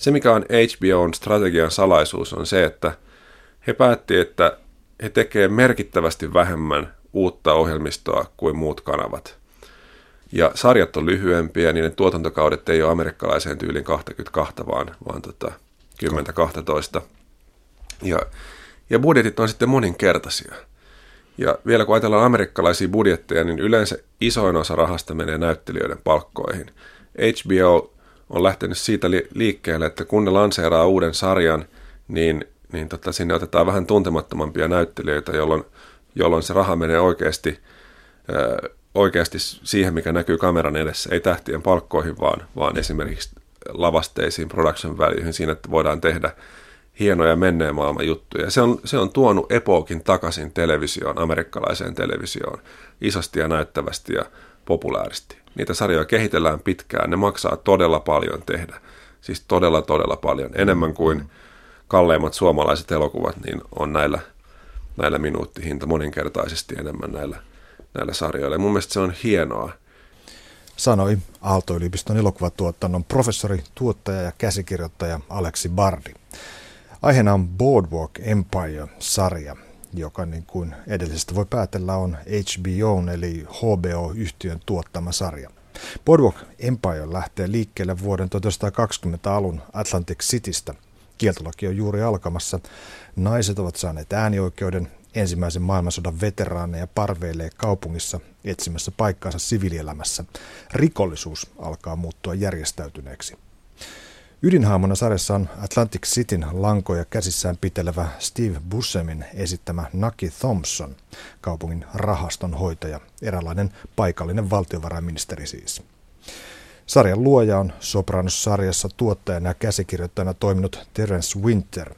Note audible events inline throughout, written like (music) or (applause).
se, mikä on HBOn strategian salaisuus, on se, että he päätti, että he tekevät merkittävästi vähemmän uutta ohjelmistoa kuin muut kanavat. Ja sarjat on lyhyempiä, niiden tuotantokaudet ei ole amerikkalaiseen tyyliin 22, vaan, vaan tota 10-12. Ja, ja budjetit on sitten moninkertaisia. Ja vielä kun ajatellaan amerikkalaisia budjetteja, niin yleensä isoin osa rahasta menee näyttelijöiden palkkoihin. HBO on lähtenyt siitä liikkeelle, että kun ne lanseeraa uuden sarjan, niin, niin tota, sinne otetaan vähän tuntemattomampia näyttelijöitä, jolloin, jolloin se raha menee oikeasti, ö, oikeasti siihen, mikä näkyy kameran edessä, ei tähtien palkkoihin, vaan, vaan esimerkiksi lavasteisiin, production valuehin, siinä, että voidaan tehdä hienoja menneen maailman juttuja. Se on, se on tuonut epokin takaisin televisioon, amerikkalaiseen televisioon, isosti ja näyttävästi ja populaaristi. Niitä sarjoja kehitellään pitkään, ne maksaa todella paljon tehdä. Siis todella, todella paljon. Enemmän kuin kalleimmat suomalaiset elokuvat, niin on näillä, näillä minuuttihinta moninkertaisesti enemmän näillä, näillä sarjoilla. Ja mun mielestä se on hienoa. Sanoi Aalto-yliopiston elokuvatuotannon professori, tuottaja ja käsikirjoittaja Aleksi Bardi. Aiheena on Boardwalk Empire-sarja, joka niin kuin edellisestä voi päätellä on HBO eli HBO-yhtiön tuottama sarja. Boardwalk Empire lähtee liikkeelle vuoden 1920 alun Atlantic Citystä. Kieltolaki on juuri alkamassa. Naiset ovat saaneet äänioikeuden, ensimmäisen maailmansodan veteraaneja parveilee kaupungissa etsimässä paikkaansa siviilielämässä. Rikollisuus alkaa muuttua järjestäytyneeksi. Ydinhaamona sarjassa on Atlantic Cityn lankoja käsissään pitelevä Steve Buscemin esittämä Naki Thompson, kaupungin rahaston hoitaja, eräänlainen paikallinen valtiovarainministeri siis. Sarjan luoja on Sopranos-sarjassa tuottajana ja käsikirjoittajana toiminut Terence Winter.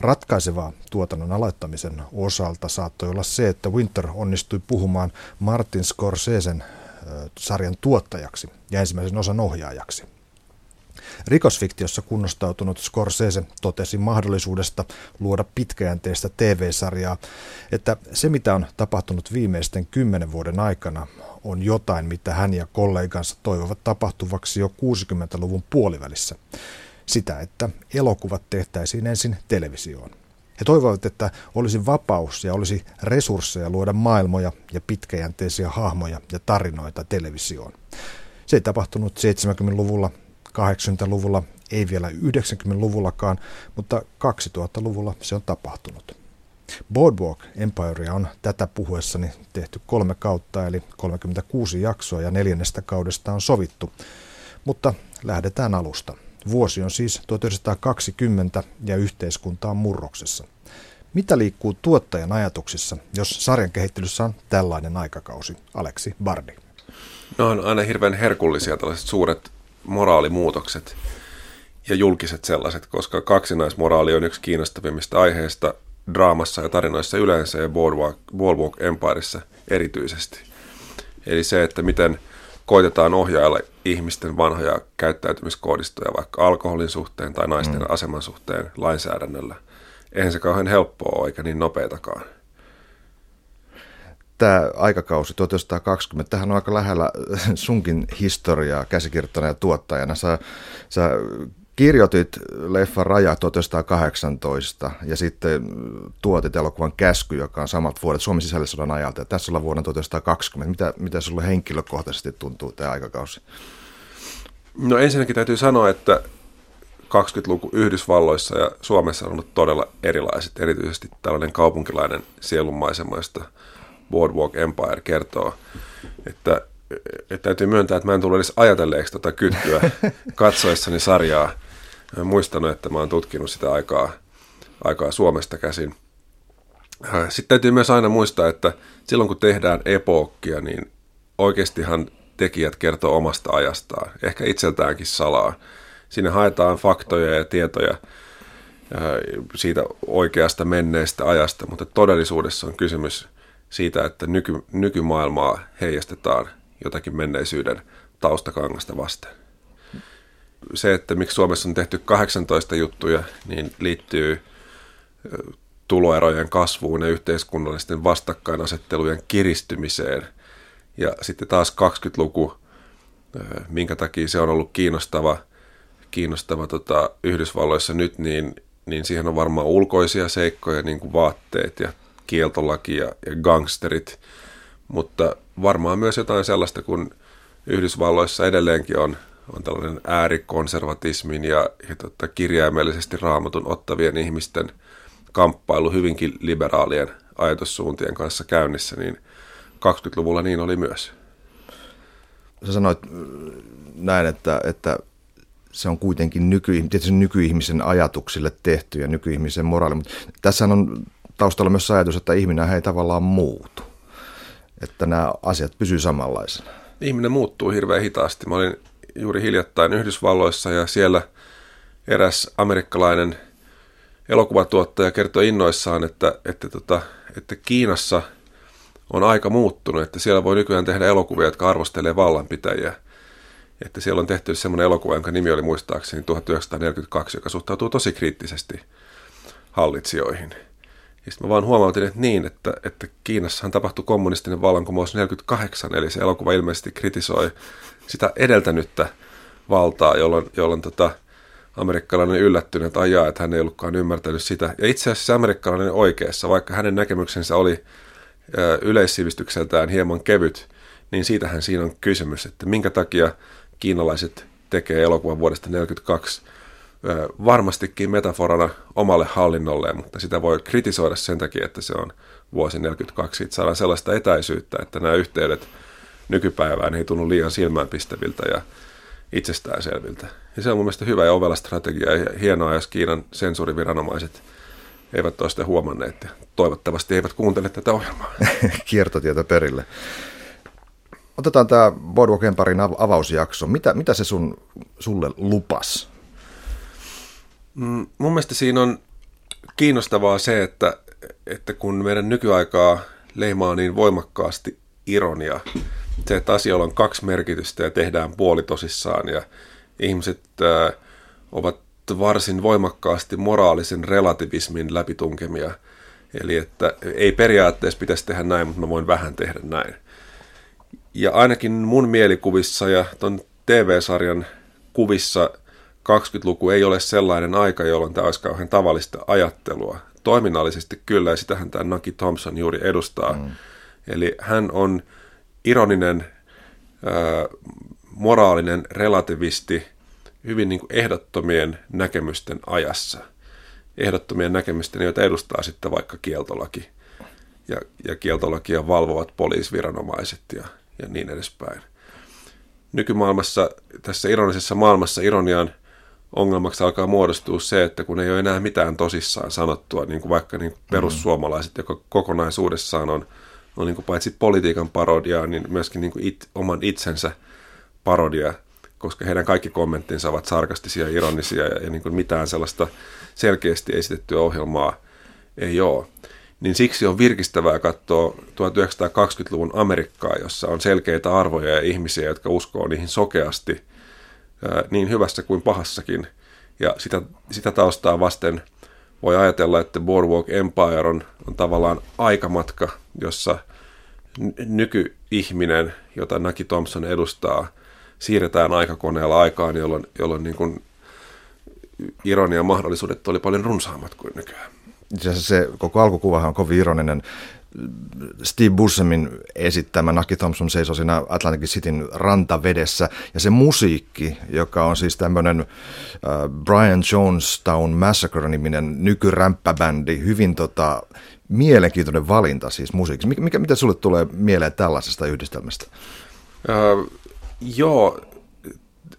Ratkaisevaa tuotannon aloittamisen osalta saattoi olla se, että Winter onnistui puhumaan Martin Scorsesen sarjan tuottajaksi ja ensimmäisen osan ohjaajaksi. Rikosfiktiossa kunnostautunut Scorsese totesi mahdollisuudesta luoda pitkäjänteistä TV-sarjaa, että se mitä on tapahtunut viimeisten kymmenen vuoden aikana on jotain, mitä hän ja kollegansa toivovat tapahtuvaksi jo 60-luvun puolivälissä. Sitä, että elokuvat tehtäisiin ensin televisioon. He toivovat, että olisi vapaus ja olisi resursseja luoda maailmoja ja pitkäjänteisiä hahmoja ja tarinoita televisioon. Se ei tapahtunut 70-luvulla 80-luvulla, ei vielä 90-luvullakaan, mutta 2000-luvulla se on tapahtunut. Boardwalk Empire on tätä puhuessani tehty kolme kautta, eli 36 jaksoa ja neljännestä kaudesta on sovittu. Mutta lähdetään alusta. Vuosi on siis 1920 ja yhteiskunta on murroksessa. Mitä liikkuu tuottajan ajatuksissa, jos sarjan kehittelyssä on tällainen aikakausi? Aleksi Bardi. No on aina hirveän herkullisia tällaiset suuret moraalimuutokset ja julkiset sellaiset, koska kaksinaismoraali on yksi kiinnostavimmista aiheista draamassa ja tarinoissa yleensä ja Boardwalk, Boardwalk Empireissa erityisesti. Eli se, että miten koitetaan ohjailla ihmisten vanhoja käyttäytymiskoodistoja vaikka alkoholin suhteen tai naisten mm. aseman suhteen lainsäädännöllä. Eihän se kauhean helppoa eikä niin nopeatakaan tämä aikakausi 1920, tähän on aika lähellä (laughs) sunkin historiaa käsikirjoittajana ja tuottajana. Sä, sä kirjoitit leffan Raja 1918 ja sitten tuotit elokuvan Käsky, joka on samat vuodet Suomen sisällissodan ajalta. Ja tässä ollaan vuonna 1920. Mitä, mitä sulle henkilökohtaisesti tuntuu tämä aikakausi? No ensinnäkin täytyy sanoa, että 20-luku Yhdysvalloissa ja Suomessa on ollut todella erilaiset, erityisesti tällainen kaupunkilainen sielunmaisema, josta – Boardwalk Empire kertoo, että, että täytyy myöntää, että mä en tullut edes ajatelleeksi tota kyttyä (laughs) katsoessani sarjaa. Mä muistanut, että mä oon tutkinut sitä aikaa, aikaa Suomesta käsin. Sitten täytyy myös aina muistaa, että silloin kun tehdään epookkia, niin oikeastihan tekijät kertoo omasta ajastaan, ehkä itseltäänkin salaa. Sinne haetaan faktoja ja tietoja siitä oikeasta menneestä ajasta, mutta todellisuudessa on kysymys – siitä, että nyky, nykymaailmaa heijastetaan jotakin menneisyyden taustakangasta vasten. Se, että miksi Suomessa on tehty 18 juttuja, niin liittyy tuloerojen kasvuun ja yhteiskunnallisten vastakkainasettelujen kiristymiseen. Ja sitten taas 20-luku, minkä takia se on ollut kiinnostava kiinnostava tota, Yhdysvalloissa nyt, niin, niin siihen on varmaan ulkoisia seikkoja, niin kuin vaatteet ja kieltolaki ja, ja gangsterit, mutta varmaan myös jotain sellaista, kun Yhdysvalloissa edelleenkin on, on tällainen äärikonservatismin ja, ja tota, kirjaimellisesti raamatun ottavien ihmisten kamppailu hyvinkin liberaalien ajatussuuntien kanssa käynnissä, niin 20-luvulla niin oli myös. Sä sanoit näin, että, että se on kuitenkin nyky, tietysti nykyihmisen ajatuksille tehty ja nykyihmisen moraali, mutta tässä on taustalla myös ajatus, että ihminen ei tavallaan muutu, että nämä asiat pysyy samanlaisena. Ihminen muuttuu hirveän hitaasti. Mä olin juuri hiljattain Yhdysvalloissa ja siellä eräs amerikkalainen elokuvatuottaja kertoi innoissaan, että, että, tota, että Kiinassa on aika muuttunut, että siellä voi nykyään tehdä elokuvia, jotka arvostelee vallanpitäjiä – että siellä on tehty semmoinen elokuva, jonka nimi oli muistaakseni 1942, joka suhtautuu tosi kriittisesti hallitsijoihin. Ja sitten mä vaan huomautin, että niin, että, että Kiinassahan tapahtui kommunistinen vallankumous 48, eli se elokuva ilmeisesti kritisoi sitä edeltänyttä valtaa, jolloin, jolloin tota, amerikkalainen yllättynyt, ajaa, että hän ei ollutkaan ymmärtänyt sitä. Ja itse asiassa amerikkalainen oikeassa, vaikka hänen näkemyksensä oli ö, yleissivistykseltään hieman kevyt, niin siitähän siinä on kysymys, että minkä takia kiinalaiset tekee elokuvan vuodesta 1942 varmastikin metaforana omalle hallinnolleen, mutta sitä voi kritisoida sen takia, että se on vuosi 1942. Siitä saadaan sellaista etäisyyttä, että nämä yhteydet nykypäivään ei tunnu liian silmäänpistäviltä ja itsestäänselviltä. Ja se on mun mielestä hyvä ja ovella strategia ja hienoa, jos Kiinan sensuuriviranomaiset eivät ole sitä huomanneet ja toivottavasti eivät kuuntele tätä ohjelmaa. (laughs) Kiertotietä perille. Otetaan tämä Boardwalk Empirein avausjakso. Mitä, mitä se sun, sulle lupas? Mm, mun mielestä siinä on kiinnostavaa se, että, että kun meidän nykyaikaa leimaa niin voimakkaasti ironia, se, että asioilla on kaksi merkitystä ja tehdään puolitosissaan ja ihmiset äh, ovat varsin voimakkaasti moraalisen relativismin läpitunkemia. Eli että ei periaatteessa pitäisi tehdä näin, mutta mä voin vähän tehdä näin ja ainakin mun mielikuvissa ja ton TV-sarjan kuvissa 20-luku ei ole sellainen aika, jolloin tämä olisi kauhean tavallista ajattelua. Toiminnallisesti kyllä, ja sitähän tämä Naki Thompson juuri edustaa. Mm. Eli hän on ironinen, äh, moraalinen relativisti hyvin niin kuin ehdottomien näkemysten ajassa. Ehdottomien näkemysten, joita edustaa sitten vaikka kieltolaki ja, ja kieltolakia valvovat poliisviranomaiset ja ja niin edespäin. Nykymaailmassa, tässä ironisessa maailmassa ironian ongelmaksi alkaa muodostua se, että kun ei ole enää mitään tosissaan sanottua, niin kuin vaikka niin kuin mm. perussuomalaiset, joka kokonaisuudessaan on, on niin kuin paitsi politiikan parodiaa, niin myöskin niin kuin it, oman itsensä parodia, koska heidän kaikki kommenttinsa ovat sarkastisia ja ironisia ja, ja niin kuin mitään sellaista selkeästi esitettyä ohjelmaa ei ole niin siksi on virkistävää katsoa 1920-luvun Amerikkaa, jossa on selkeitä arvoja ja ihmisiä, jotka uskoo niihin sokeasti niin hyvässä kuin pahassakin. Ja sitä, sitä taustaa vasten voi ajatella, että Boardwalk Empire on, on tavallaan aikamatka, jossa nykyihminen, jota Naki Thompson edustaa, siirretään aikakoneella aikaan, jolloin, jolloin niin kuin ironian mahdollisuudet oli paljon runsaammat kuin nykyään se koko alkukuvahan on kovin ironinen. Steve Buscemin esittämä Naki Thompson seisoo siinä Atlantic Cityn rantavedessä, ja se musiikki, joka on siis tämmöinen uh, Brian Jonestown Massacre-niminen nykyrämppäbändi, hyvin tota, mielenkiintoinen valinta siis musiikiksi. Mikä, mikä, mitä sulle tulee mieleen tällaisesta yhdistelmästä? Uh, joo,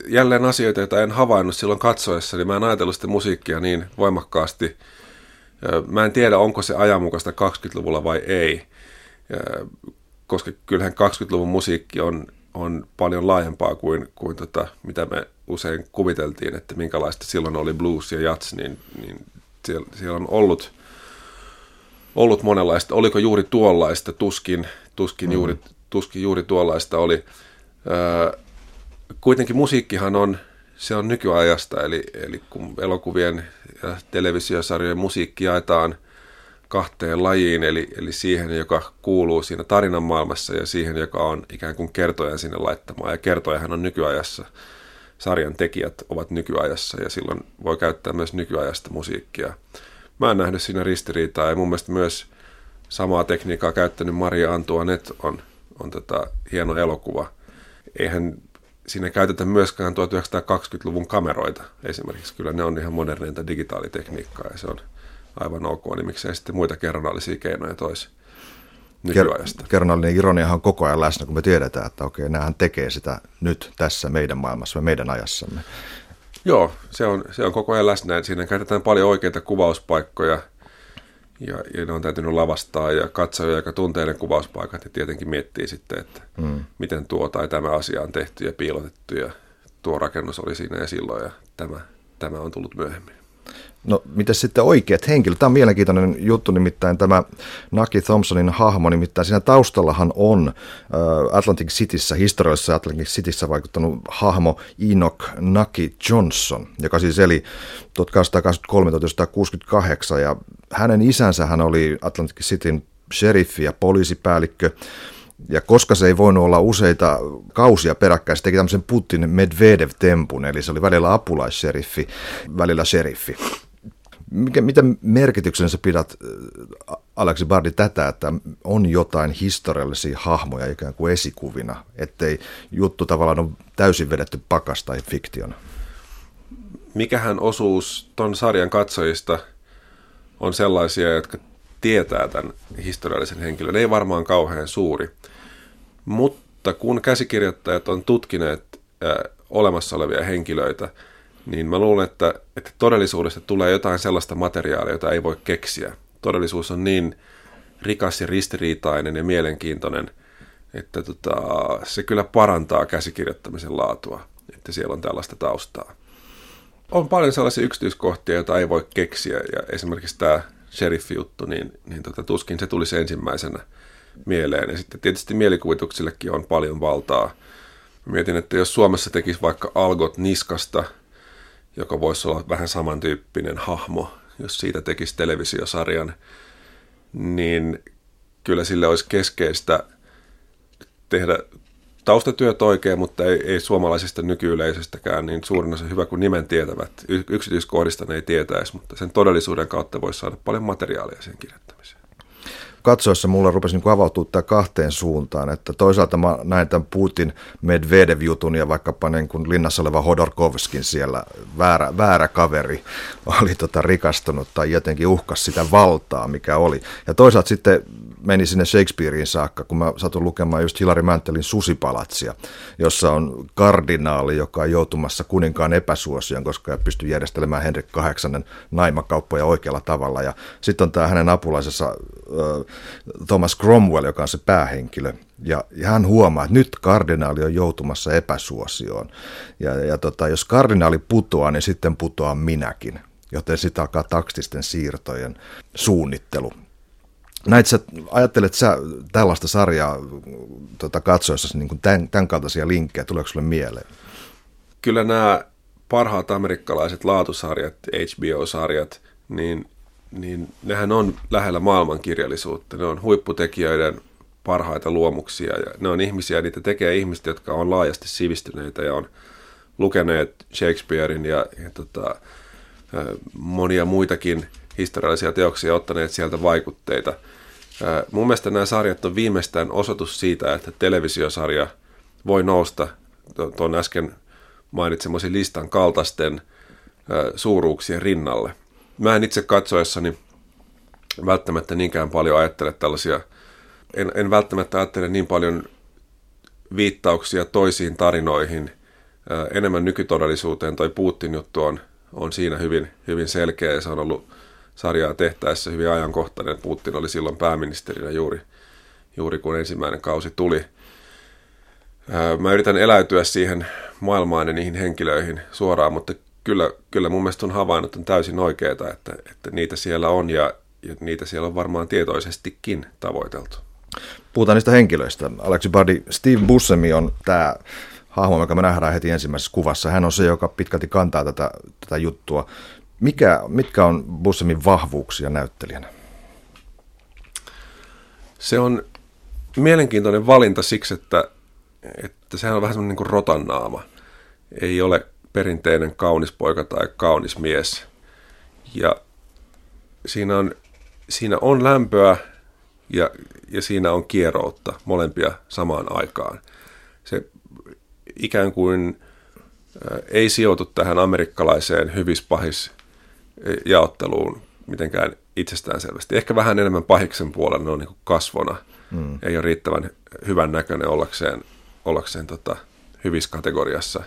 jälleen asioita, joita en havainnut silloin katsoessa, niin mä en ajatellut sitä musiikkia niin voimakkaasti – Mä en tiedä, onko se ajanmukaista 20-luvulla vai ei, koska kyllähän 20-luvun musiikki on, on paljon laajempaa kuin, kuin tota, mitä me usein kuviteltiin, että minkälaista silloin oli blues ja jazz, niin, niin siellä, siellä on ollut, ollut monenlaista. Oliko juuri tuollaista? Tuskin, tuskin, mm. juuri, tuskin juuri tuollaista oli. kuitenkin musiikkihan on, se on nykyajasta, eli, eli kun elokuvien ja televisiosarjojen musiikki jaetaan kahteen lajiin, eli, eli siihen, joka kuuluu siinä tarinan maailmassa ja siihen, joka on ikään kuin kertojan sinne laittamaan. Ja kertojahan on nykyajassa sarjan tekijät ovat nykyajassa ja silloin voi käyttää myös nykyajasta musiikkia. Mä en nähnyt siinä ristiriitaa ja mun mielestä myös samaa tekniikkaa käyttänyt Maria Antoinette on, on tota hieno elokuva. Eihän siinä käytetä myöskään 1920-luvun kameroita esimerkiksi. Kyllä ne on ihan moderneinta digitaalitekniikkaa ja se on aivan ok, niin miksei sitten muita kerronnallisia keinoja toisi nykyajasta. Kerronnallinen ironiahan on koko ajan läsnä, kun me tiedetään, että okei, näähän tekee sitä nyt tässä meidän maailmassa, meidän ajassamme. Joo, se on, se on koko ajan läsnä. Siinä käytetään paljon oikeita kuvauspaikkoja ja, ja ne on täytynyt lavastaa ja katsoja, joka tuntee ne kuvauspaikat ja tietenkin miettii sitten, että mm. miten tuo tai tämä asia on tehty ja piilotettu ja tuo rakennus oli siinä ja silloin ja tämä, tämä on tullut myöhemmin. No, miten sitten oikeat henkilöt? Tämä on mielenkiintoinen juttu, nimittäin tämä Naki Thompsonin hahmo, nimittäin siinä taustallahan on Atlantic Cityssä, historiallisessa Atlantic Cityssä vaikuttanut hahmo Enoch Naki Johnson, joka siis eli 1883-1968, ja hänen isänsä hän oli Atlantic Cityn sheriffi ja poliisipäällikkö, ja koska se ei voinut olla useita kausia peräkkäin, se teki tämmöisen Putin Medvedev-tempun, eli se oli välillä apulaisseriffi, välillä sheriffi. Mikä, mitä merkityksen sä pidät, Aleksi Bardi, tätä, että on jotain historiallisia hahmoja ikään kuin esikuvina, ettei juttu tavallaan ole täysin vedetty pakas tai fiktiona? Mikähän osuus ton sarjan katsojista on sellaisia, jotka tietää tämän historiallisen henkilön? Ei varmaan kauhean suuri. Mutta kun käsikirjoittajat on tutkineet olemassa olevia henkilöitä, niin mä luulen, että, että todellisuudesta tulee jotain sellaista materiaalia, jota ei voi keksiä. Todellisuus on niin rikas ja ristiriitainen ja mielenkiintoinen, että tota, se kyllä parantaa käsikirjoittamisen laatua, että siellä on tällaista taustaa. On paljon sellaisia yksityiskohtia, joita ei voi keksiä, ja esimerkiksi tämä sheriff-juttu, niin, niin tota, tuskin se tulisi ensimmäisenä mieleen. Ja sitten tietysti mielikuvituksillekin on paljon valtaa. Mietin, että jos Suomessa tekisi vaikka algot niskasta, joka voisi olla vähän samantyyppinen hahmo, jos siitä tekisi televisiosarjan, niin kyllä sille olisi keskeistä tehdä taustatyöt oikein, mutta ei, ei suomalaisesta nykyyleisöstäkään, niin suurin osa hyvä kuin nimen tietävät. Yksityiskohdista ne ei tietäisi, mutta sen todellisuuden kautta voisi saada paljon materiaalia sen kirjoittamiseen katsoessa mulle rupesi niin avautua tämä kahteen suuntaan, että toisaalta mä näin tämän Putin Medvedev-jutun ja vaikkapa niin kuin linnassa oleva Hodorkovskin siellä, väärä, väärä kaveri, oli tota rikastunut tai jotenkin uhkas sitä valtaa, mikä oli. Ja toisaalta sitten meni sinne Shakespearein saakka, kun mä satun lukemaan just Hilari Mäntelin Susipalatsia, jossa on kardinaali, joka on joutumassa kuninkaan epäsuosioon, koska ei pysty järjestelemään Henrik VIII naimakauppoja oikealla tavalla. Ja sitten on tämä hänen apulaisensa Thomas Cromwell, joka on se päähenkilö. Ja, ja hän huomaa, että nyt kardinaali on joutumassa epäsuosioon. Ja, ja tota, jos kardinaali putoaa, niin sitten putoaa minäkin. Joten sitten alkaa taktisten siirtojen suunnittelu. Näit sä, ajattelet sä tällaista sarjaa tota, katsoessa niin tämän, tämän kaltaisia linkkejä, tuleeko sulle mieleen? Kyllä nämä parhaat amerikkalaiset laatusarjat, HBO-sarjat, niin niin nehän on lähellä maailmankirjallisuutta. Ne on huipputekijöiden parhaita luomuksia ja ne on ihmisiä, niitä tekee ihmiset, jotka on laajasti sivistyneitä ja on lukeneet Shakespearein ja, ja tota, monia muitakin historiallisia teoksia ottaneet sieltä vaikutteita. Mun mielestä nämä sarjat on viimeistään osoitus siitä, että televisiosarja voi nousta tuon äsken mainitsemasi listan kaltaisten suuruuksien rinnalle mä en itse katsoessani välttämättä niinkään paljon ajattele tällaisia, en, en välttämättä ajattele niin paljon viittauksia toisiin tarinoihin, enemmän nykytodellisuuteen. Toi Putin juttu on, on siinä hyvin, hyvin selkeä ja se on ollut sarjaa tehtäessä hyvin ajankohtainen. Putin oli silloin pääministerinä juuri, juuri kun ensimmäinen kausi tuli. Mä yritän eläytyä siihen maailmaan ja niihin henkilöihin suoraan, mutta kyllä, kyllä mun mielestä on havainnut on täysin oikeaa, että, että niitä siellä on ja, ja niitä siellä on varmaan tietoisestikin tavoiteltu. Puhutaan niistä henkilöistä. Aleksi Buddy, Steve Buscemi on tämä hahmo, joka me nähdään heti ensimmäisessä kuvassa. Hän on se, joka pitkälti kantaa tätä, tätä juttua. Mikä, mitkä on Buscemin vahvuuksia näyttelijänä? Se on mielenkiintoinen valinta siksi, että, että sehän on vähän semmoinen niin rotannaama. Ei ole perinteinen kaunis poika tai kaunis mies. Ja siinä on, siinä on lämpöä ja, ja siinä on kieroutta, molempia samaan aikaan. Se ikään kuin ei sijoitu tähän amerikkalaiseen hyvis-pahis jaotteluun mitenkään itsestäänselvästi. Ehkä vähän enemmän pahiksen puolella, ne on niin kasvona. Mm. Ei ole riittävän hyvän näköinen ollakseen, ollakseen tota, hyviskategoriassa.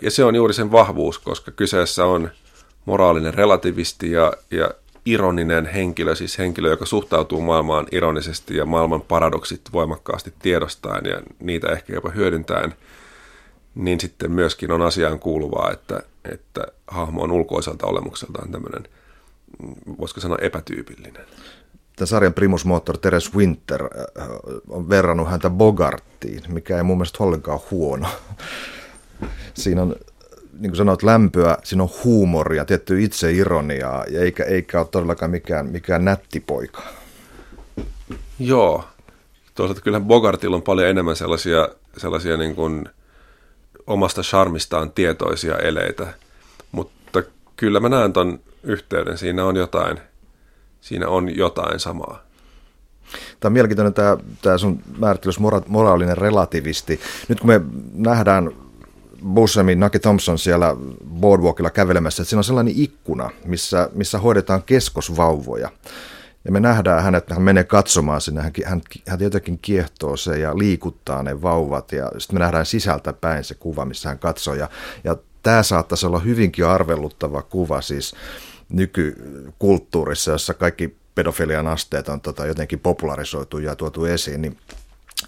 Ja se on juuri sen vahvuus, koska kyseessä on moraalinen relativisti ja, ja ironinen henkilö, siis henkilö, joka suhtautuu maailmaan ironisesti ja maailman paradoksit voimakkaasti tiedostaen ja niitä ehkä jopa hyödyntäen, niin sitten myöskin on asiaan kuuluvaa, että, että hahmo on ulkoiselta olemukseltaan tämmöinen, voisiko sanoa epätyypillinen. Tämän sarjan primus motor Teres Winter äh, on verrannut häntä Bogarttiin, mikä ei mun mielestä ollenkaan huono. Siinä on niin kuin sanoit, lämpöä, siinä on huumoria, tietty itseironiaa, ja eikä, eikä ole todellakaan mikään, mikään nättipoika. Joo. Toisaalta kyllähän Bogartilla on paljon enemmän sellaisia, sellaisia niin kuin omasta charmistaan tietoisia eleitä, mutta kyllä mä näen ton yhteyden, siinä on jotain, siinä on jotain samaa. Tämä on mielenkiintoinen tämä, tämä sun määrittelys mora, moraalinen relativisti. Nyt kun me nähdään Buscemi, Naki Thompson siellä boardwalkilla kävelemässä, että siinä on sellainen ikkuna, missä, missä hoidetaan keskosvauvoja. Ja me nähdään hänet, hän menee katsomaan sinne, hän, hän, hän jotenkin kiehtoo se ja liikuttaa ne vauvat ja sitten me nähdään sisältä päin se kuva, missä hän katsoo. Ja, ja tämä saattaisi olla hyvinkin arveluttava kuva siis nykykulttuurissa, jossa kaikki pedofilian asteet on tota, jotenkin popularisoitu ja tuotu esiin, niin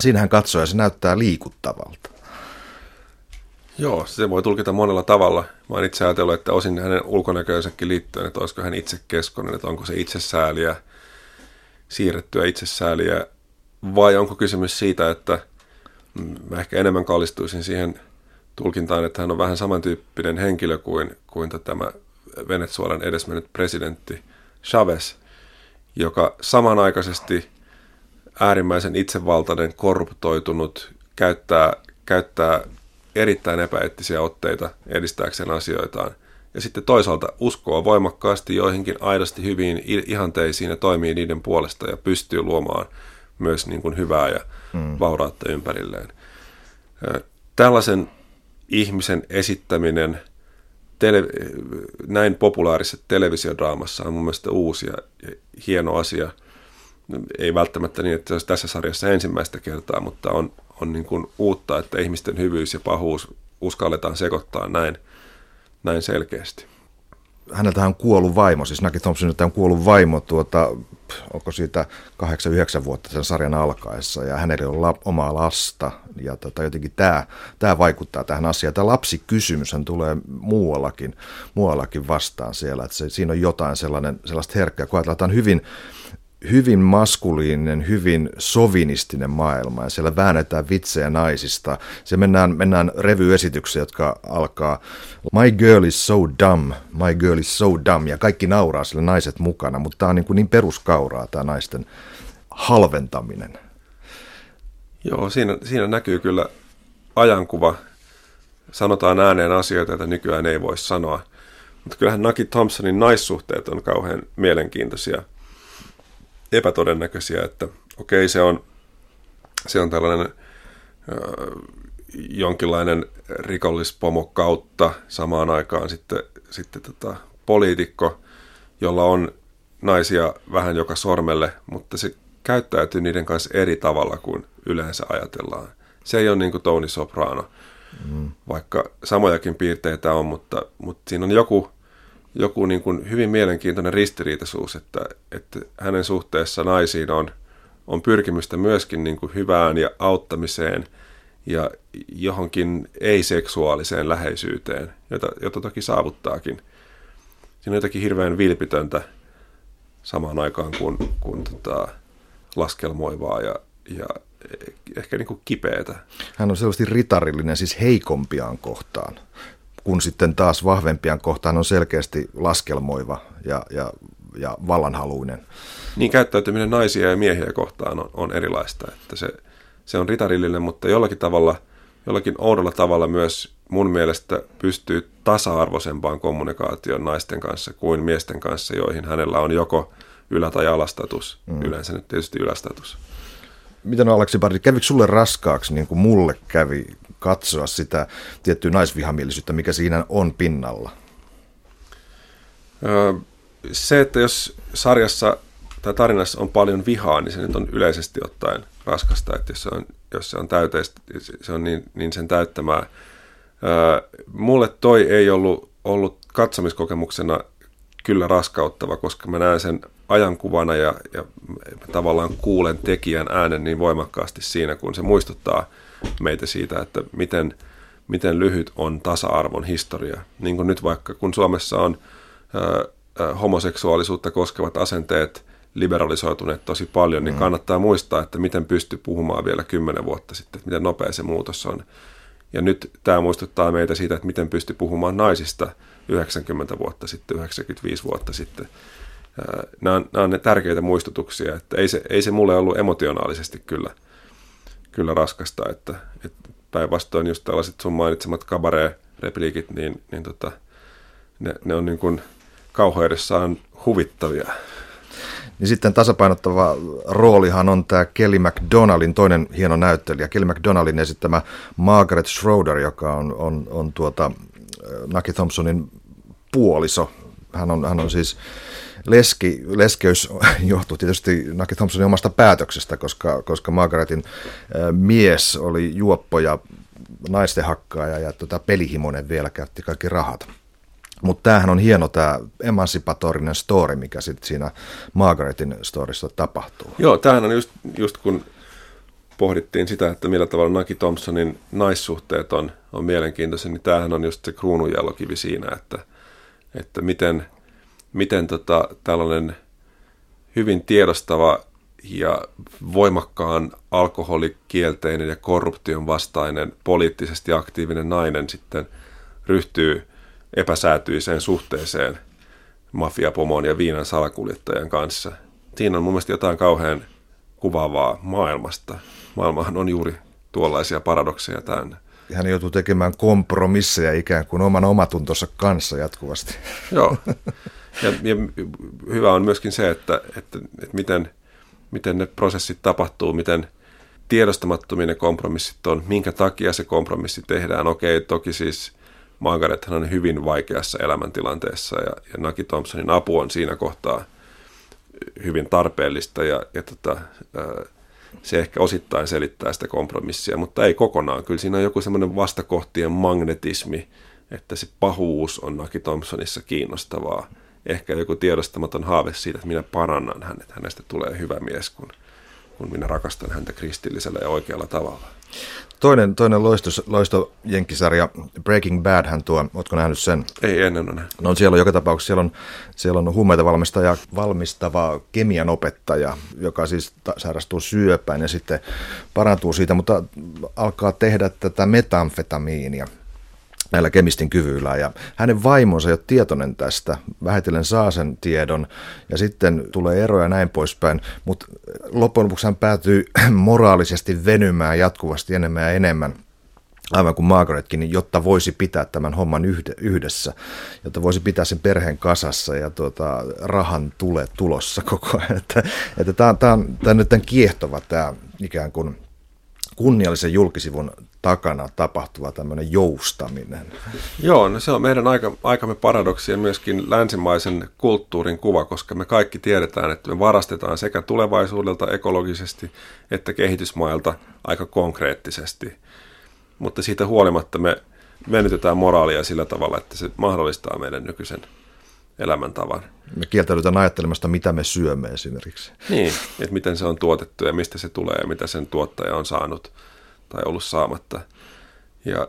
siinähän katsoo ja se näyttää liikuttavalta. Joo, se voi tulkita monella tavalla. Mä oon itse ajatellut, että osin hänen ulkonäköönsäkin liittyen, että olisiko hän itse keskonen, että onko se itsesääliä, siirrettyä itsesääliä, vai onko kysymys siitä, että mä ehkä enemmän kallistuisin siihen tulkintaan, että hän on vähän samantyyppinen henkilö kuin, kuin tämä Venezuelan edesmennyt presidentti Chavez, joka samanaikaisesti äärimmäisen itsevaltainen, korruptoitunut, käyttää, käyttää erittäin epäeettisiä otteita edistääkseen asioitaan. Ja sitten toisaalta uskoo voimakkaasti joihinkin aidosti hyviin ihanteisiin ja toimii niiden puolesta ja pystyy luomaan myös niin kuin hyvää ja mm. vaurautta ympärilleen. Tällaisen ihmisen esittäminen tele, näin populaarisessa televisiodraamassa on mun mielestä uusi ja hieno asia. Ei välttämättä niin, että se olisi tässä sarjassa ensimmäistä kertaa, mutta on, on niin kuin uutta, että ihmisten hyvyys ja pahuus uskalletaan sekoittaa näin, näin selkeästi. Häneltä on kuollut vaimo, siis Naki Thompsonilta on kuollut vaimo, tuota, onko siitä 8-9 vuotta sen sarjan alkaessa, ja hänellä on la, omaa lasta, ja tota, jotenkin tämä, tämä vaikuttaa tähän asiaan. Tämä lapsikysymyshän tulee muuallakin, muuallakin vastaan siellä, että se, siinä on jotain sellainen, sellaista herkkää, kun ajatellaan, hyvin hyvin maskuliininen, hyvin sovinistinen maailma ja siellä väännetään vitsejä naisista. Se mennään, mennään revyesityksiä, jotka alkaa My girl is so dumb, my girl is so dumb ja kaikki nauraa sille naiset mukana, mutta tämä on niin, kuin niin peruskauraa tämä naisten halventaminen. Joo, siinä, siinä näkyy kyllä ajankuva. Sanotaan ääneen asioita, joita nykyään ei voi sanoa. Mutta kyllähän Naki Thompsonin naissuhteet on kauhean mielenkiintoisia – epätodennäköisiä, että okei, se on, se on tällainen äh, jonkinlainen rikollispomo kautta samaan aikaan sitten, sitten tota, poliitikko, jolla on naisia vähän joka sormelle, mutta se käyttäytyy niiden kanssa eri tavalla kuin yleensä ajatellaan. Se ei ole niin kuin Tony Soprano, mm. vaikka samojakin piirteitä on, mutta, mutta siinä on joku joku niin kuin hyvin mielenkiintoinen ristiriitaisuus, että, että hänen suhteessa naisiin on, on pyrkimystä myöskin niin kuin hyvään ja auttamiseen ja johonkin ei-seksuaaliseen läheisyyteen, jota, jota toki saavuttaakin. Siinä on jotakin hirveän vilpitöntä samaan aikaan kuin, kuin tota, laskelmoivaa ja, ja ehkä niin kuin kipeätä. Hän on selvästi ritarillinen siis heikompiaan kohtaan kun sitten taas vahvempian kohtaan on selkeästi laskelmoiva ja, ja, ja vallanhaluinen. Niin käyttäytyminen naisia ja miehiä kohtaan on, on erilaista, että se, se on ritarillinen, mutta jollakin tavalla, jollakin oudolla tavalla myös mun mielestä pystyy tasa-arvoisempaan kommunikaatioon naisten kanssa kuin miesten kanssa, joihin hänellä on joko ylä- tai alastatus. Mm. Yleensä nyt tietysti ylästatus. Miten Aleksi Bardi, kävikö sulle raskaaksi, niin kuin mulle kävi, katsoa sitä tiettyä naisvihamielisyyttä, mikä siinä on pinnalla? Se, että jos sarjassa tai tarinassa on paljon vihaa, niin se nyt on yleisesti ottaen raskasta, että jos se on, jos se on täyteistä, se on niin, niin sen täyttämää. Mulle toi ei ollut, ollut katsomiskokemuksena kyllä raskauttava, koska mä näen sen ajankuvana ja, ja tavallaan kuulen tekijän äänen niin voimakkaasti siinä, kun se muistuttaa meitä siitä, että miten, miten lyhyt on tasa-arvon historia. Niin kuin nyt vaikka, kun Suomessa on ö, ö, homoseksuaalisuutta koskevat asenteet liberalisoituneet tosi paljon, niin mm. kannattaa muistaa, että miten pystyy puhumaan vielä kymmenen vuotta sitten, että miten nopea se muutos on. Ja nyt tämä muistuttaa meitä siitä, että miten pystyy puhumaan naisista 90 vuotta sitten, 95 vuotta sitten. Nämä on, nämä on ne tärkeitä muistutuksia, että ei se, ei se mulle ollut emotionaalisesti kyllä, kyllä raskasta, että, että päinvastoin just tällaiset sun mainitsemat kabaree-repliikit, niin, niin tota, ne, ne on niin kuin kauheudessaan huvittavia. Niin sitten tasapainottava roolihan on tämä Kelly McDonaldin toinen hieno näyttelijä, Kelly McDonaldin esittämä Margaret Schroeder, joka on, on, on tuota, Naki Thompsonin puoliso. Hän on, hän on siis leski, leskeys johtuu tietysti Naki Thompsonin omasta päätöksestä, koska, koska Margaretin mies oli juoppo ja naisten hakkaaja ja tota, pelihimonen vielä käytti kaikki rahat. Mutta tämähän on hieno tämä emansipatorinen story, mikä sitten siinä Margaretin storissa tapahtuu. Joo, tämähän on just, just kun pohdittiin sitä, että millä tavalla Naki Thompsonin naissuhteet on, on mielenkiintoisia, niin tämähän on just se kruununjalokivi siinä, että, että miten, miten tota, tällainen hyvin tiedostava ja voimakkaan alkoholikielteinen ja korruption vastainen poliittisesti aktiivinen nainen sitten ryhtyy – epäsäätyiseen suhteeseen mafiapomon ja viinan salakuljettajan kanssa. Siinä on mun mielestä jotain kauhean kuvaavaa maailmasta. Maailmahan on juuri tuollaisia paradokseja täynnä. Hän joutuu tekemään kompromisseja ikään kuin oman omatuntonsa kanssa jatkuvasti. Joo. (laughs) Ja, ja hyvä on myöskin se, että, että, että miten, miten ne prosessit tapahtuu, miten tiedostamattomia ne kompromissit on, minkä takia se kompromissi tehdään. Okei, toki siis – Margaret on hyvin vaikeassa elämäntilanteessa ja, ja Naki Thompsonin apu on siinä kohtaa hyvin tarpeellista ja, ja tota, se ehkä osittain selittää sitä kompromissia, mutta ei kokonaan. Kyllä siinä on joku semmoinen vastakohtien magnetismi, että se pahuus on Naki Thompsonissa kiinnostavaa. Ehkä joku tiedostamaton haave siitä, että minä parannan hänet, hänestä tulee hyvä mies, kun, kun minä rakastan häntä kristillisellä ja oikealla tavalla. Toinen, toinen loisto, loisto jenkkisarja Breaking Bad, hän tuo, ootko nähnyt sen? Ei ennen ole No siellä on joka tapauksessa, siellä on, siellä on huumeita valmistaja, valmistava kemian opettaja, joka siis sairastuu syöpään ja sitten parantuu siitä, mutta alkaa tehdä tätä metamfetamiinia näillä kemistin kyvyillä. Ja hänen vaimonsa ei ole tietoinen tästä. Vähitellen saa sen tiedon ja sitten tulee eroja näin poispäin. Mutta loppujen lopuksi hän päätyy (clears throat) moraalisesti venymään jatkuvasti enemmän ja enemmän aivan kuin Margaretkin, niin jotta voisi pitää tämän homman yhdessä, jotta voisi pitää sen perheen kasassa ja tuota, rahan tule tulossa koko ajan. (laughs) Että, että tämä, on, on, on nyt tämän kiehtova tämä ikään kuin kunniallisen julkisivun takana tapahtuva tämmöinen joustaminen. Joo, no se on meidän aika, aikamme paradoksi ja myöskin länsimaisen kulttuurin kuva, koska me kaikki tiedetään, että me varastetaan sekä tulevaisuudelta ekologisesti että kehitysmailta aika konkreettisesti. Mutta siitä huolimatta me venytetään moraalia sillä tavalla, että se mahdollistaa meidän nykyisen elämäntavan. Me kieltäydytään ajattelemasta, mitä me syömme esimerkiksi. Niin, että miten se on tuotettu ja mistä se tulee ja mitä sen tuottaja on saanut tai ollut saamatta. Ja,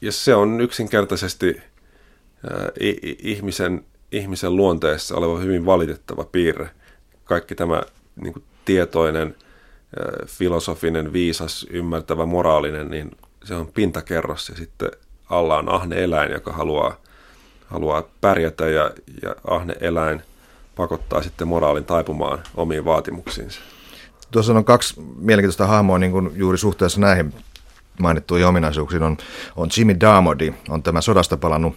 ja se on yksinkertaisesti äh, ihmisen, ihmisen luonteessa oleva hyvin valitettava piirre. Kaikki tämä niin kuin tietoinen, äh, filosofinen, viisas, ymmärtävä, moraalinen, niin se on pintakerros ja sitten alla on ahne eläin, joka haluaa haluaa pärjätä ja, ja ahne eläin pakottaa sitten moraalin taipumaan omiin vaatimuksiinsa. Tuossa on kaksi mielenkiintoista hahmoa niin kuin juuri suhteessa näihin mainittuihin ominaisuuksiin on, on Jimmy Darmody, on tämä sodasta palannut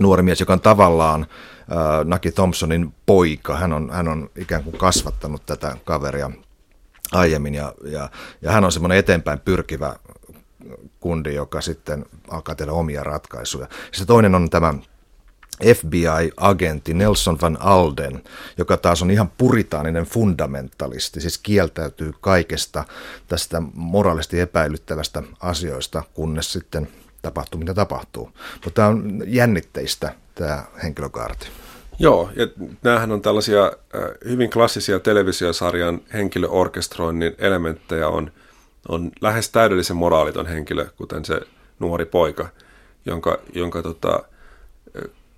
nuori mies, joka on tavallaan äh, Naki Thompsonin poika. Hän on, hän on ikään kuin kasvattanut tätä kaveria aiemmin ja, ja, ja hän on semmoinen eteenpäin pyrkivä kundi, joka sitten alkaa tehdä omia ratkaisuja. Se toinen on tämä FBI-agentti Nelson Van Alden, joka taas on ihan puritaaninen fundamentalisti, siis kieltäytyy kaikesta tästä moraalisesti epäilyttävästä asioista, kunnes sitten tapahtuu mitä tapahtuu. Mutta tämä on jännitteistä tämä henkilökaarti. Joo, ja näähän on tällaisia äh, hyvin klassisia televisiosarjan henkilöorkestroinnin elementtejä on, on lähes täydellisen moraaliton henkilö, kuten se nuori poika, jonka, jonka tota,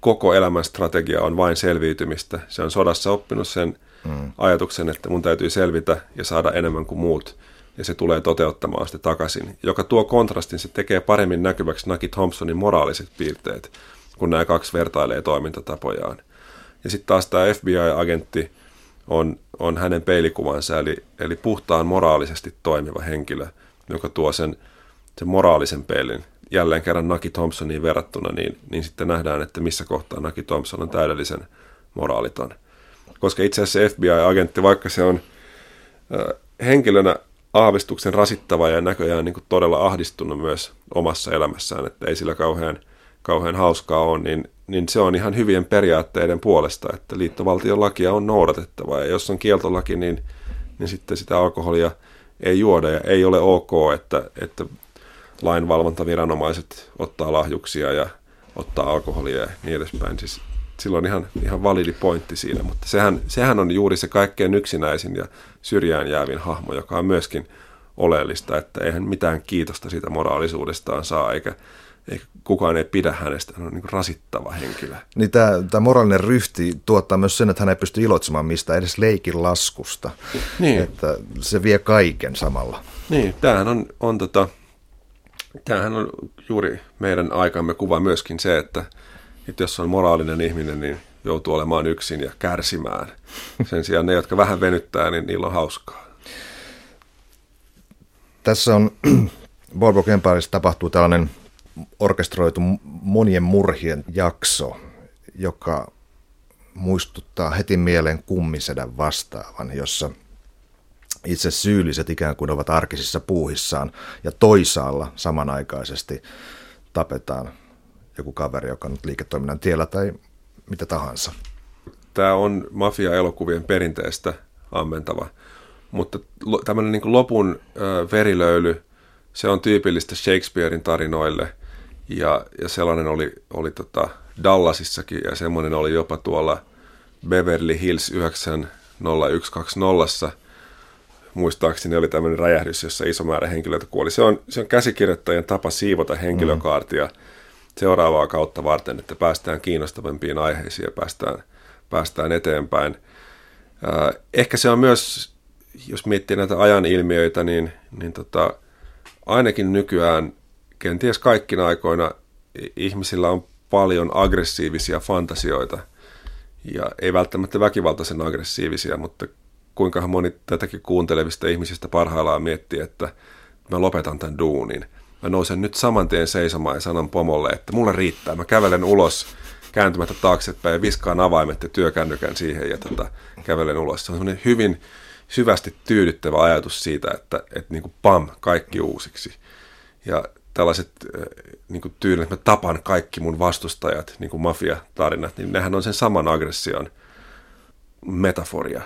koko elämän strategia on vain selviytymistä. Se on sodassa oppinut sen mm. ajatuksen, että mun täytyy selvitä ja saada enemmän kuin muut. Ja se tulee toteuttamaan sitä takaisin. Joka tuo kontrastin, se tekee paremmin näkyväksi Naki Thompsonin moraaliset piirteet, kun nämä kaksi vertailee toimintatapojaan. Ja sitten taas tämä FBI-agentti on, on hänen peilikuvansa, eli, eli puhtaan moraalisesti toimiva henkilö, joka tuo sen, sen moraalisen peilin jälleen kerran Naki Thompsoniin verrattuna, niin, niin sitten nähdään, että missä kohtaa Naki Thompson on täydellisen moraaliton. Koska itse asiassa FBI-agentti, vaikka se on äh, henkilönä aavistuksen rasittava ja näköjään niin kuin todella ahdistunut myös omassa elämässään, että ei sillä kauhean, kauhean hauskaa ole, niin, niin se on ihan hyvien periaatteiden puolesta, että liittovaltion lakia on noudatettava ja jos on kieltolaki, niin, niin sitten sitä alkoholia ei juoda ja ei ole ok, että, että lainvalvontaviranomaiset ottaa lahjuksia ja ottaa alkoholia ja niin edespäin. Siis silloin ihan, ihan validi pointti siinä, mutta sehän, sehän on juuri se kaikkein yksinäisin ja syrjään jäävin hahmo, joka on myöskin oleellista, että eihän mitään kiitosta siitä moraalisuudestaan saa, eikä, eikä kukaan ei pidä hänestä, hän on niin rasittava henkilö. Niin tämä, tämä moraalinen ryhti tuottaa myös sen, että hän ei pysty iloitsemaan mistään edes leikin laskusta, niin. että se vie kaiken samalla. Niin, tämähän on, on tota, Tämähän on juuri meidän aikamme kuva myöskin se, että, että jos on moraalinen ihminen, niin joutuu olemaan yksin ja kärsimään. Sen sijaan ne, jotka vähän venyttää, niin niillä on hauskaa. Tässä on (clears throat) Volvo Empireissa tapahtuu tällainen orkestroitu monien murhien jakso, joka muistuttaa heti mieleen kummisedän vastaavan, jossa – itse syylliset ikään kuin ovat arkisissa puuhissaan ja toisaalla samanaikaisesti tapetaan joku kaveri, joka on nyt liiketoiminnan tiellä tai mitä tahansa. Tämä on mafia-elokuvien perinteestä ammentava, mutta tämmöinen niin lopun verilöyly, se on tyypillistä Shakespearein tarinoille ja, ja sellainen oli, oli tota Dallasissakin ja semmoinen oli jopa tuolla Beverly Hills 90120 muistaakseni oli tämmöinen räjähdys, jossa iso määrä henkilöitä kuoli. Se on, se on käsikirjoittajien tapa siivota henkilökaartia mm. seuraavaa kautta varten, että päästään kiinnostavampiin aiheisiin ja päästään, päästään eteenpäin. Äh, ehkä se on myös, jos miettii näitä ajan ilmiöitä, niin, niin tota, ainakin nykyään, kenties kaikkina aikoina, ihmisillä on paljon aggressiivisia fantasioita. Ja ei välttämättä väkivaltaisen aggressiivisia, mutta kuinka moni tätäkin kuuntelevista ihmisistä parhaillaan miettii, että mä lopetan tämän duunin. Mä nousen nyt saman tien seisomaan ja sanon pomolle, että mulle riittää. Mä kävelen ulos kääntymättä taaksepäin ja viskaan avaimet ja työkännykän siihen ja tota, kävelen ulos. Se on hyvin syvästi tyydyttävä ajatus siitä, että, että niin kuin pam, kaikki uusiksi. Ja tällaiset niin kuin tyylit, että mä tapan kaikki mun vastustajat, niin kuin mafia-tarinat, niin nehän on sen saman aggression metaforia.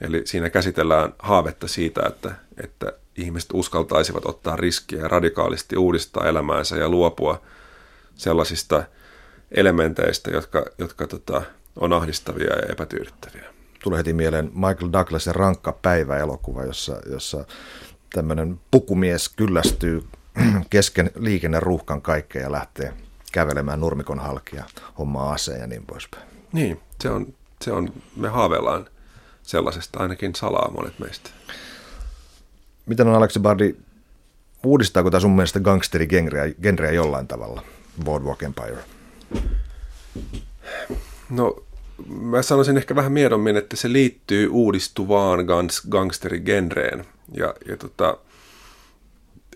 Eli siinä käsitellään haavetta siitä, että, että ihmiset uskaltaisivat ottaa riskiä ja radikaalisti uudistaa elämäänsä ja luopua sellaisista elementeistä, jotka, jotka tota, on ahdistavia ja epätyydyttäviä. Tulee heti mieleen Michael Douglasin rankka päivä-elokuva, jossa, jossa tämmöinen pukumies kyllästyy (clears throat) kesken liikenneruuhkan kaikkea ja lähtee kävelemään nurmikon halkia, hommaa aseen ja niin poispäin. Niin, se on, se on, me haaveillaan sellaisesta ainakin salaa monet meistä. Miten on Aleksi Bardi, uudistaako tämä sun mielestä gangsterigenreä jollain tavalla, Boardwalk Empire? No, mä sanoisin ehkä vähän miedommin, että se liittyy uudistuvaan gans, gangsterigenreen. Ja, ja tota,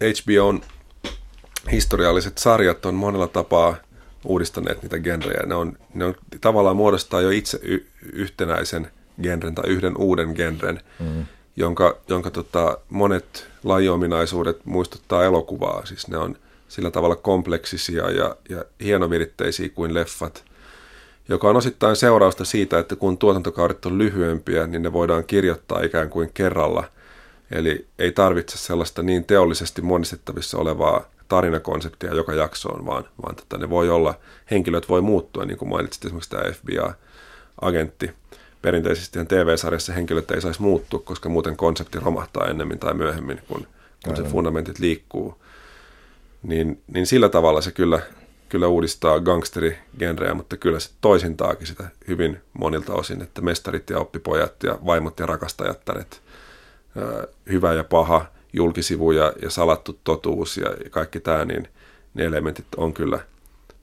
HBOn historialliset sarjat on monella tapaa uudistaneet niitä genrejä. Ne on, ne on tavallaan muodostaa jo itse y- yhtenäisen genren tai yhden uuden genren, mm. jonka, jonka tota, monet lajiominaisuudet muistuttaa elokuvaa. Siis ne on sillä tavalla kompleksisia ja, ja hienoviritteisiä kuin leffat, joka on osittain seurausta siitä, että kun tuotantokaudet on lyhyempiä, niin ne voidaan kirjoittaa ikään kuin kerralla. Eli ei tarvitse sellaista niin teollisesti monistettavissa olevaa tarinakonseptia joka jaksoon, vaan, vaan tota, ne voi olla, henkilöt voi muuttua, niin kuin mainitsit esimerkiksi tämä FBI-agentti. Perinteisesti TV-sarjassa henkilöt ei saisi muuttua, koska muuten konsepti romahtaa ennemmin tai myöhemmin, kun, kun se fundamentit liikkuu. Niin, niin sillä tavalla se kyllä, kyllä uudistaa gangsterigenreä, mutta kyllä se toisintaakin sitä hyvin monilta osin, että mestarit ja oppipojat ja vaimot ja rakastajattaret, hyvä ja paha – julkisivu ja, ja salattu totuus ja, ja kaikki tämä, niin ne elementit on kyllä,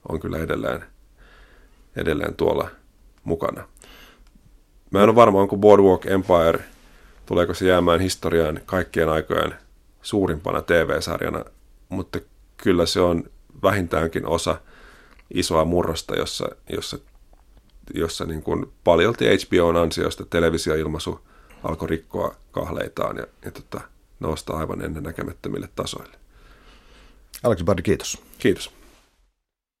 on kyllä edelleen, edelleen tuolla mukana. Mä en ole varma, onko Boardwalk Empire, tuleeko se jäämään historiaan kaikkien aikojen suurimpana TV-sarjana, mutta kyllä se on vähintäänkin osa isoa murrosta, jossa, jossa, jossa niin kuin paljolti HBOn ansiosta televisioilmaisu alkoi rikkoa kahleitaan ja, ja tota, nousta aivan ennen näkemättömille tasoille. Aleksi Bardi, kiitos. Kiitos.